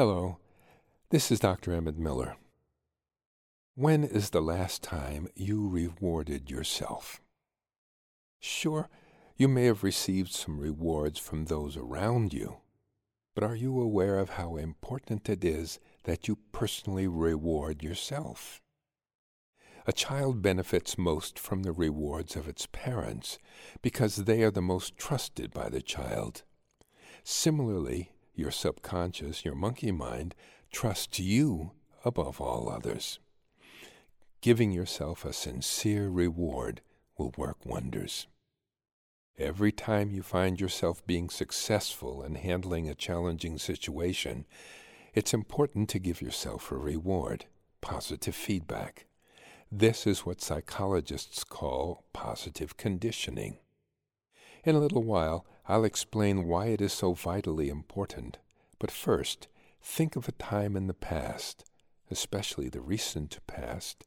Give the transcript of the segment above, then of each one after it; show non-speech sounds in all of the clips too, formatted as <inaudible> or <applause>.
Hello, this is Dr. Emmett Miller. When is the last time you rewarded yourself? Sure, you may have received some rewards from those around you, but are you aware of how important it is that you personally reward yourself? A child benefits most from the rewards of its parents because they are the most trusted by the child. Similarly, your subconscious, your monkey mind, trusts you above all others. Giving yourself a sincere reward will work wonders. Every time you find yourself being successful in handling a challenging situation, it's important to give yourself a reward, positive feedback. This is what psychologists call positive conditioning. In a little while, I'll explain why it is so vitally important. But first, think of a time in the past, especially the recent past,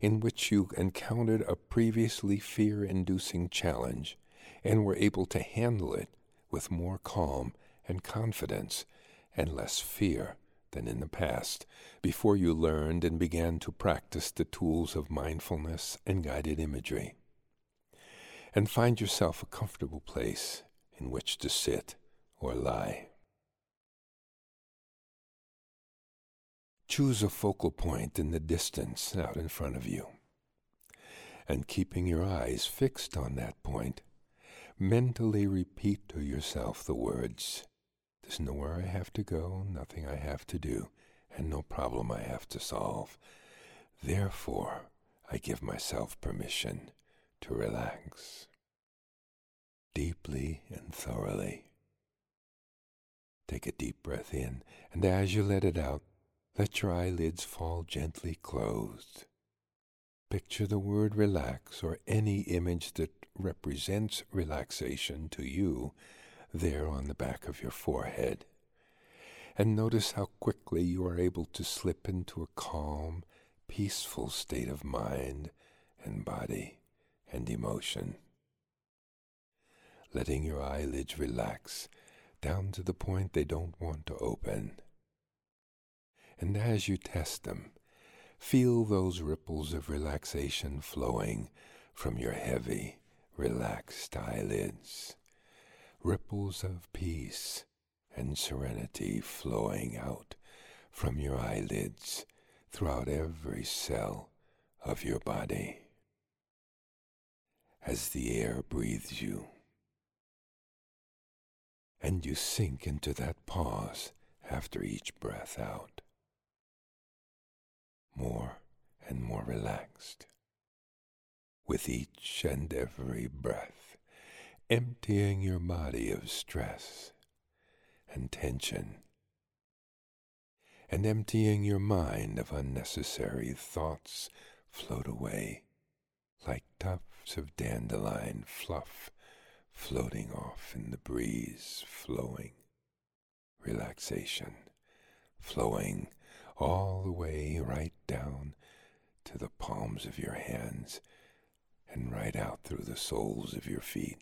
in which you encountered a previously fear inducing challenge and were able to handle it with more calm and confidence and less fear than in the past, before you learned and began to practice the tools of mindfulness and guided imagery. And find yourself a comfortable place in which to sit or lie. Choose a focal point in the distance out in front of you. And keeping your eyes fixed on that point, mentally repeat to yourself the words there's nowhere I have to go, nothing I have to do, and no problem I have to solve. Therefore, I give myself permission to relax deeply and thoroughly. Take a deep breath in, and as you let it out, let your eyelids fall gently closed. Picture the word relax or any image that represents relaxation to you there on the back of your forehead. And notice how quickly you are able to slip into a calm, peaceful state of mind and body and emotion. Letting your eyelids relax down to the point they don't want to open. And as you test them, feel those ripples of relaxation flowing from your heavy, relaxed eyelids ripples of peace and serenity flowing out from your eyelids throughout every cell of your body as the air breathes you. And you sink into that pause after each breath out, more and more relaxed. With each and every breath emptying your body of stress and tension, and emptying your mind of unnecessary thoughts float away like of dandelion fluff floating off in the breeze, flowing, relaxation, flowing all the way right down to the palms of your hands and right out through the soles of your feet.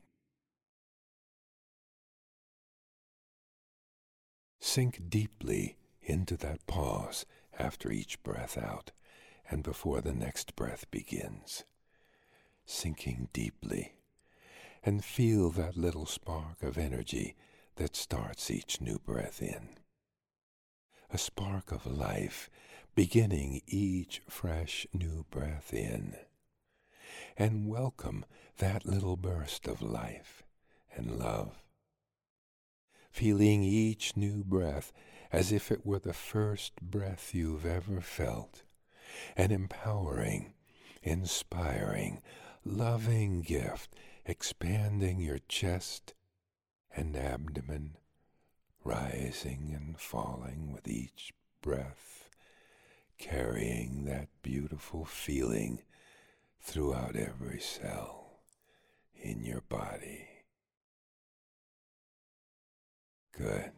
Sink deeply into that pause after each breath out and before the next breath begins. Sinking deeply and feel that little spark of energy that starts each new breath in. A spark of life beginning each fresh new breath in. And welcome that little burst of life and love feeling each new breath as if it were the first breath you've ever felt, an empowering, inspiring, loving gift expanding your chest and abdomen, rising and falling with each breath, carrying that beautiful feeling throughout every cell in your body. Good.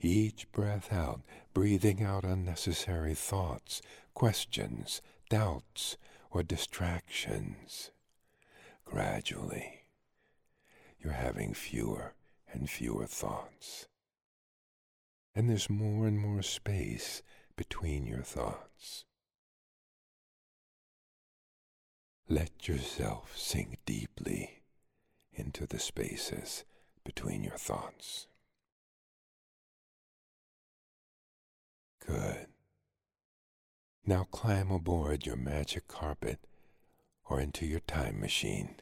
Each breath out, breathing out unnecessary thoughts, questions, doubts, or distractions. Gradually, you're having fewer and fewer thoughts. And there's more and more space between your thoughts. Let yourself sink deeply into the spaces between your thoughts. Good. Now climb aboard your magic carpet or into your time machine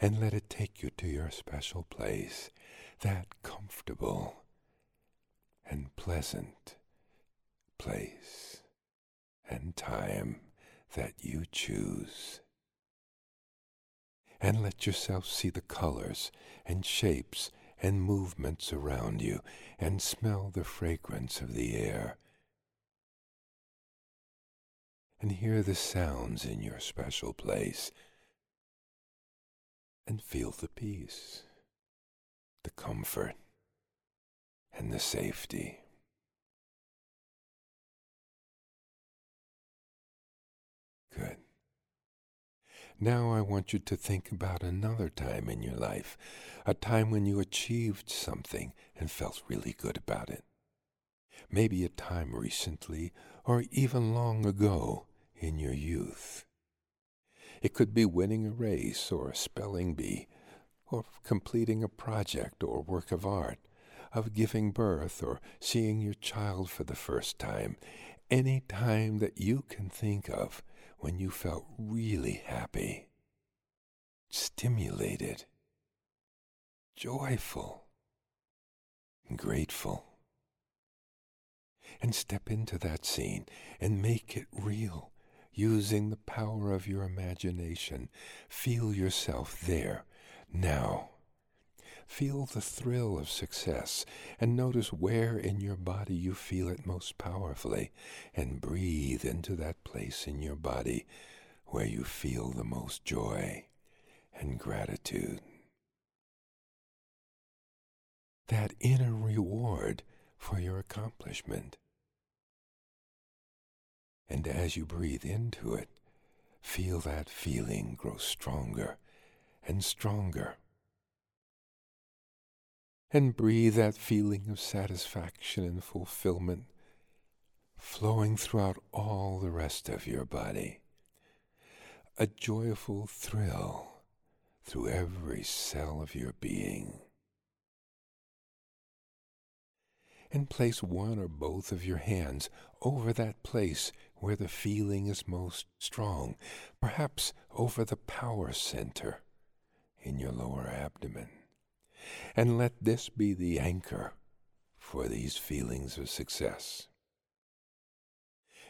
and let it take you to your special place, that comfortable and pleasant place and time that you choose. And let yourself see the colors and shapes and movements around you and smell the fragrance of the air and hear the sounds in your special place and feel the peace, the comfort, and the safety. Good. Now I want you to think about another time in your life, a time when you achieved something and felt really good about it. Maybe a time recently or even long ago in your youth. It could be winning a race or a spelling bee, or completing a project or work of art, of giving birth or seeing your child for the first time, any time that you can think of when you felt really happy, stimulated, joyful, grateful. And step into that scene and make it real using the power of your imagination. Feel yourself there, now. Feel the thrill of success and notice where in your body you feel it most powerfully and breathe into that place in your body where you feel the most joy and gratitude. That inner reward for your accomplishment. And as you breathe into it, feel that feeling grow stronger and stronger. And breathe that feeling of satisfaction and fulfillment flowing throughout all the rest of your body. A joyful thrill through every cell of your being. And place one or both of your hands over that place where the feeling is most strong, perhaps over the power center in your lower abdomen. And let this be the anchor for these feelings of success.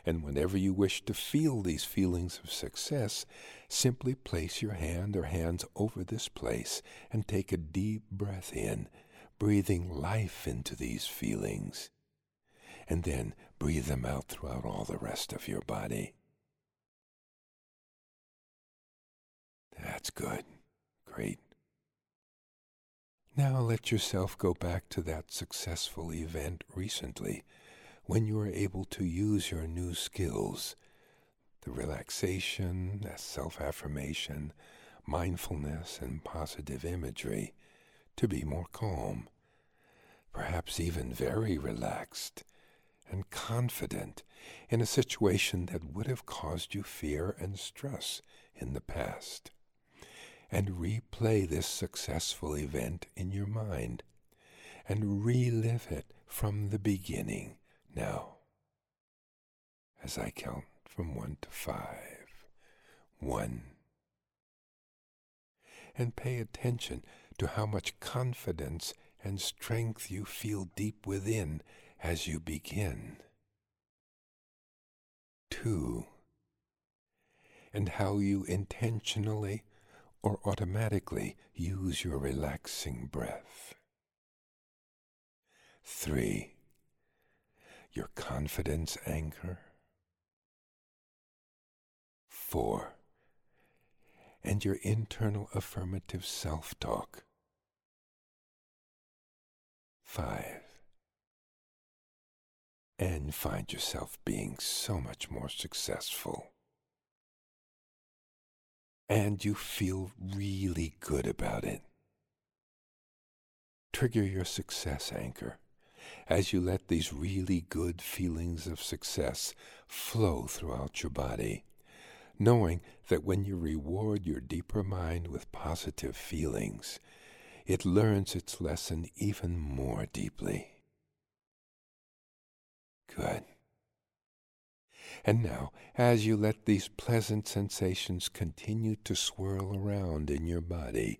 And whenever you wish to feel these feelings of success, simply place your hand or hands over this place and take a deep breath in, breathing life into these feelings and then breathe them out throughout all the rest of your body. That's good. Great. Now let yourself go back to that successful event recently when you were able to use your new skills the relaxation, the self affirmation, mindfulness, and positive imagery to be more calm, perhaps even very relaxed and confident in a situation that would have caused you fear and stress in the past. And replay this successful event in your mind and relive it from the beginning now. As I count from one to five. One. And pay attention to how much confidence and strength you feel deep within as you begin. Two, and how you intentionally or automatically use your relaxing breath. Three, your confidence anchor. Four, and your internal affirmative self talk. Five, and find yourself being so much more successful. And you feel really good about it. Trigger your success anchor as you let these really good feelings of success flow throughout your body, knowing that when you reward your deeper mind with positive feelings, it learns its lesson even more deeply. Good. And now, as you let these pleasant sensations continue to swirl around in your body,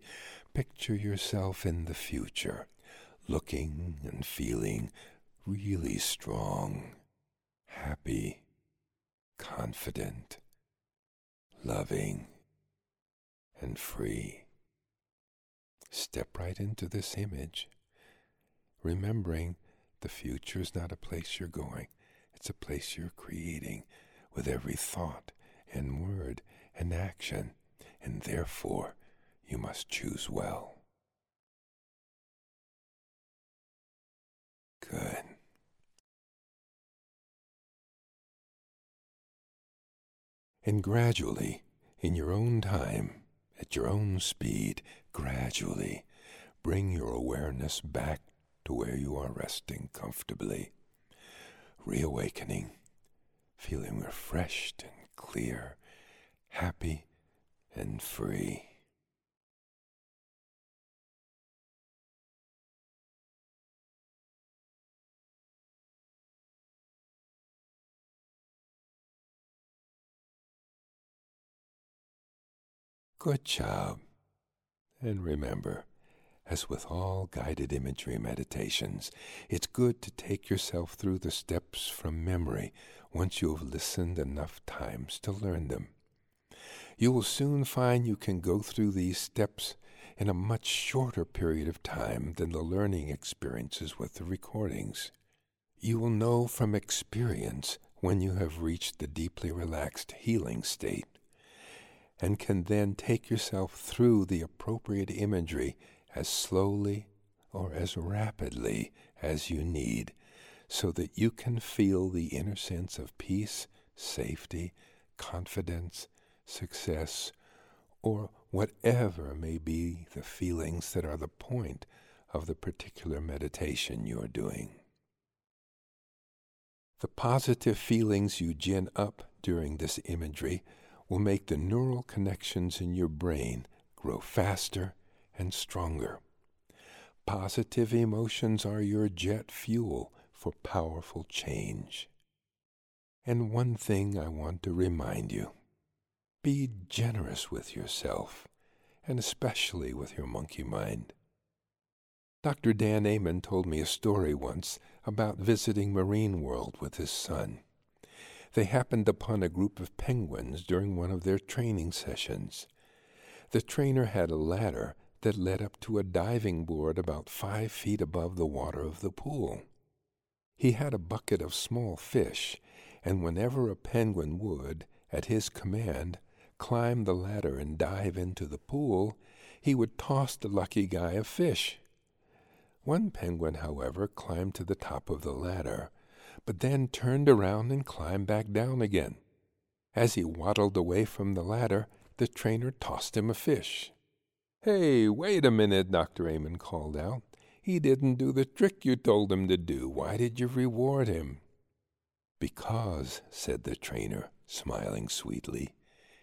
picture yourself in the future, looking and feeling really strong, happy, confident, loving, and free. Step right into this image, remembering the future is not a place you're going, it's a place you're creating with every thought and word and action, and therefore you must choose well. And gradually, in your own time, at your own speed, gradually bring your awareness back to where you are resting comfortably, reawakening, feeling refreshed and clear, happy and free. Good job. And remember, as with all guided imagery meditations, it's good to take yourself through the steps from memory once you have listened enough times to learn them. You will soon find you can go through these steps in a much shorter period of time than the learning experiences with the recordings. You will know from experience when you have reached the deeply relaxed healing state and can then take yourself through the appropriate imagery as slowly or as rapidly as you need so that you can feel the inner sense of peace, safety, confidence, success, or whatever may be the feelings that are the point of the particular meditation you are doing. The positive feelings you gin up during this imagery will make the neural connections in your brain grow faster and stronger. Positive emotions are your jet fuel for powerful change. And one thing I want to remind you be generous with yourself, and especially with your monkey mind. Dr. Dan Amen told me a story once about visiting Marine World with his son they happened upon a group of penguins during one of their training sessions. The trainer had a ladder that led up to a diving board about five feet above the water of the pool. He had a bucket of small fish, and whenever a penguin would, at his command, climb the ladder and dive into the pool, he would toss the lucky guy a fish. One penguin, however, climbed to the top of the ladder, but then turned around and climbed back down again. As he waddled away from the ladder, the trainer tossed him a fish. Hey, wait a minute, Dr. Amen called out. He didn't do the trick you told him to do. Why did you reward him? Because, said the trainer, smiling sweetly,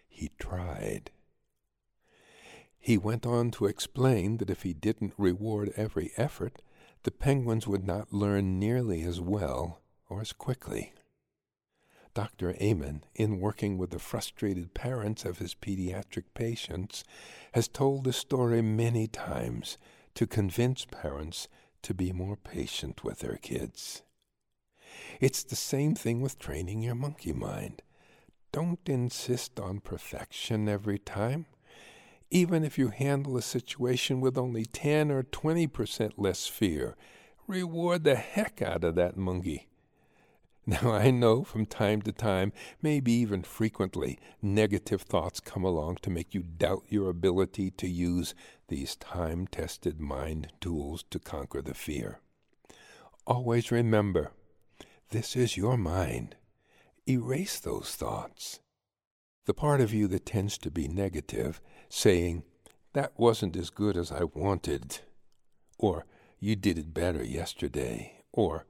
he tried. He went on to explain that if he didn't reward every effort, the penguins would not learn nearly as well or as quickly. Dr. Amen, in working with the frustrated parents of his pediatric patients, has told the story many times to convince parents to be more patient with their kids. It's the same thing with training your monkey mind. Don't insist on perfection every time. Even if you handle a situation with only 10 or 20% less fear, reward the heck out of that monkey. <laughs> Now, I know from time to time, maybe even frequently, negative thoughts come along to make you doubt your ability to use these time tested mind tools to conquer the fear. Always remember this is your mind. Erase those thoughts. The part of you that tends to be negative, saying, That wasn't as good as I wanted, or You did it better yesterday, Or,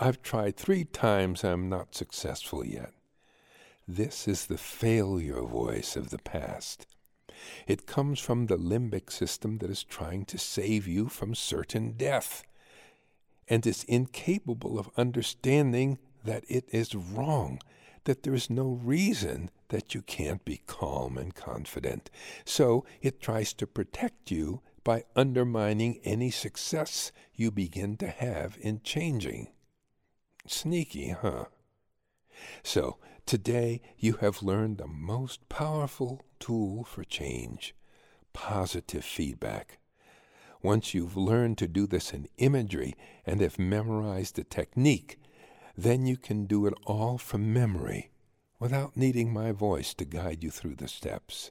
I've tried three times, I'm not successful yet. This is the failure voice of the past. It comes from the limbic system that is trying to save you from certain death and is incapable of understanding that it is wrong, that there is no reason that you can't be calm and confident. So it tries to protect you by undermining any success you begin to have in changing. Sneaky, huh? So, today you have learned the most powerful tool for change positive feedback. Once you've learned to do this in imagery and have memorized the technique, then you can do it all from memory without needing my voice to guide you through the steps.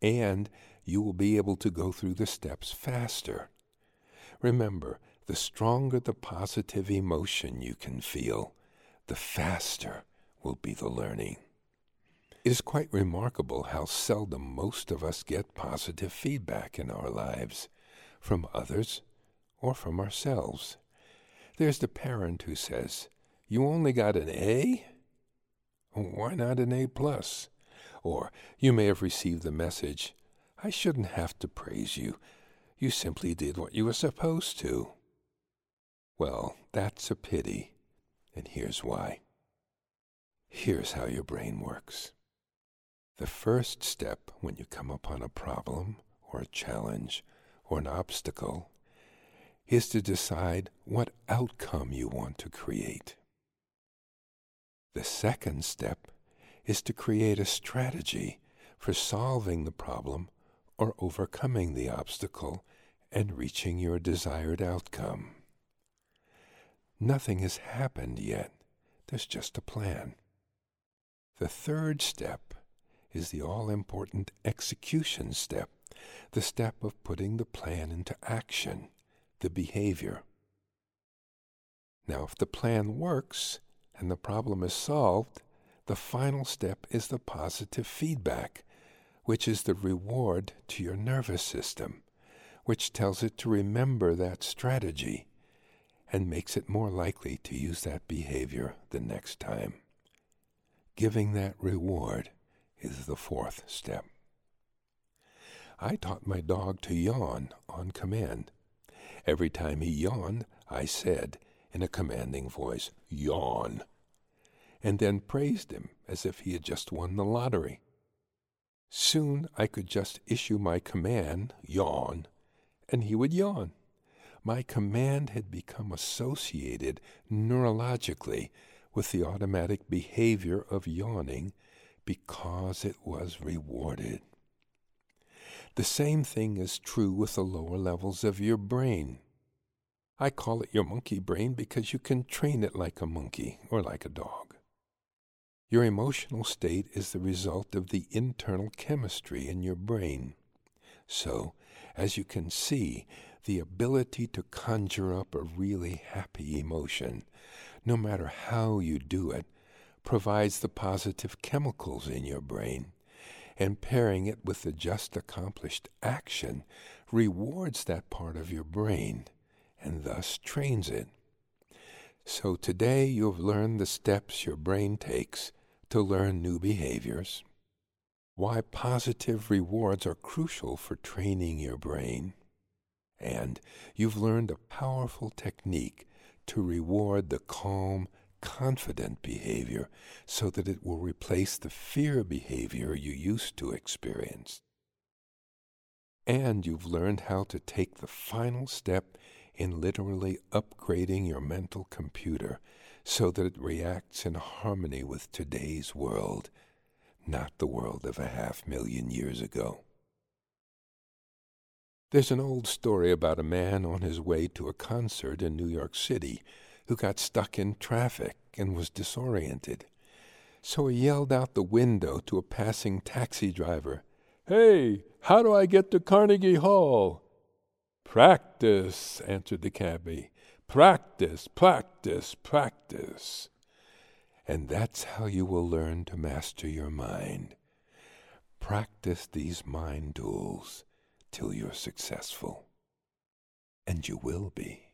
And you will be able to go through the steps faster. Remember, the stronger the positive emotion you can feel, the faster will be the learning. It is quite remarkable how seldom most of us get positive feedback in our lives from others or from ourselves. There's the parent who says, You only got an A? Oh, why not an A plus? Or you may have received the message, I shouldn't have to praise you. You simply did what you were supposed to. Well, that's a pity, and here's why. Here's how your brain works. The first step when you come upon a problem or a challenge or an obstacle is to decide what outcome you want to create. The second step is to create a strategy for solving the problem or overcoming the obstacle and reaching your desired outcome. Nothing has happened yet. There's just a plan. The third step is the all important execution step the step of putting the plan into action, the behavior. Now, if the plan works and the problem is solved, the final step is the positive feedback, which is the reward to your nervous system, which tells it to remember that strategy and makes it more likely to use that behavior the next time. Giving that reward is the fourth step. I taught my dog to yawn on command. Every time he yawned, I said, in a commanding voice, Yawn, and then praised him as if he had just won the lottery. Soon I could just issue my command, Yawn, and he would yawn. My command had become associated neurologically with the automatic behavior of yawning because it was rewarded. The same thing is true with the lower levels of your brain. I call it your monkey brain because you can train it like a monkey or like a dog. Your emotional state is the result of the internal chemistry in your brain. So, as you can see, the ability to conjure up a really happy emotion, no matter how you do it, provides the positive chemicals in your brain and pairing it with the just accomplished action rewards that part of your brain and thus trains it. So today you've learned the steps your brain takes to learn new behaviors, why positive rewards are crucial for training your brain, and you've learned a powerful technique to reward the calm, confident behavior so that it will replace the fear behavior you used to experience. And you've learned how to take the final step in literally upgrading your mental computer so that it reacts in harmony with today's world, not the world of a half million years ago. There's an old story about a man on his way to a concert in New York City who got stuck in traffic and was disoriented. So he yelled out the window to a passing taxi driver, Hey, how do I get to Carnegie Hall? Practice, answered the cabby. Practice, practice, practice. And that's how you will learn to master your mind. Practice these mind tools till you're successful. And you will be.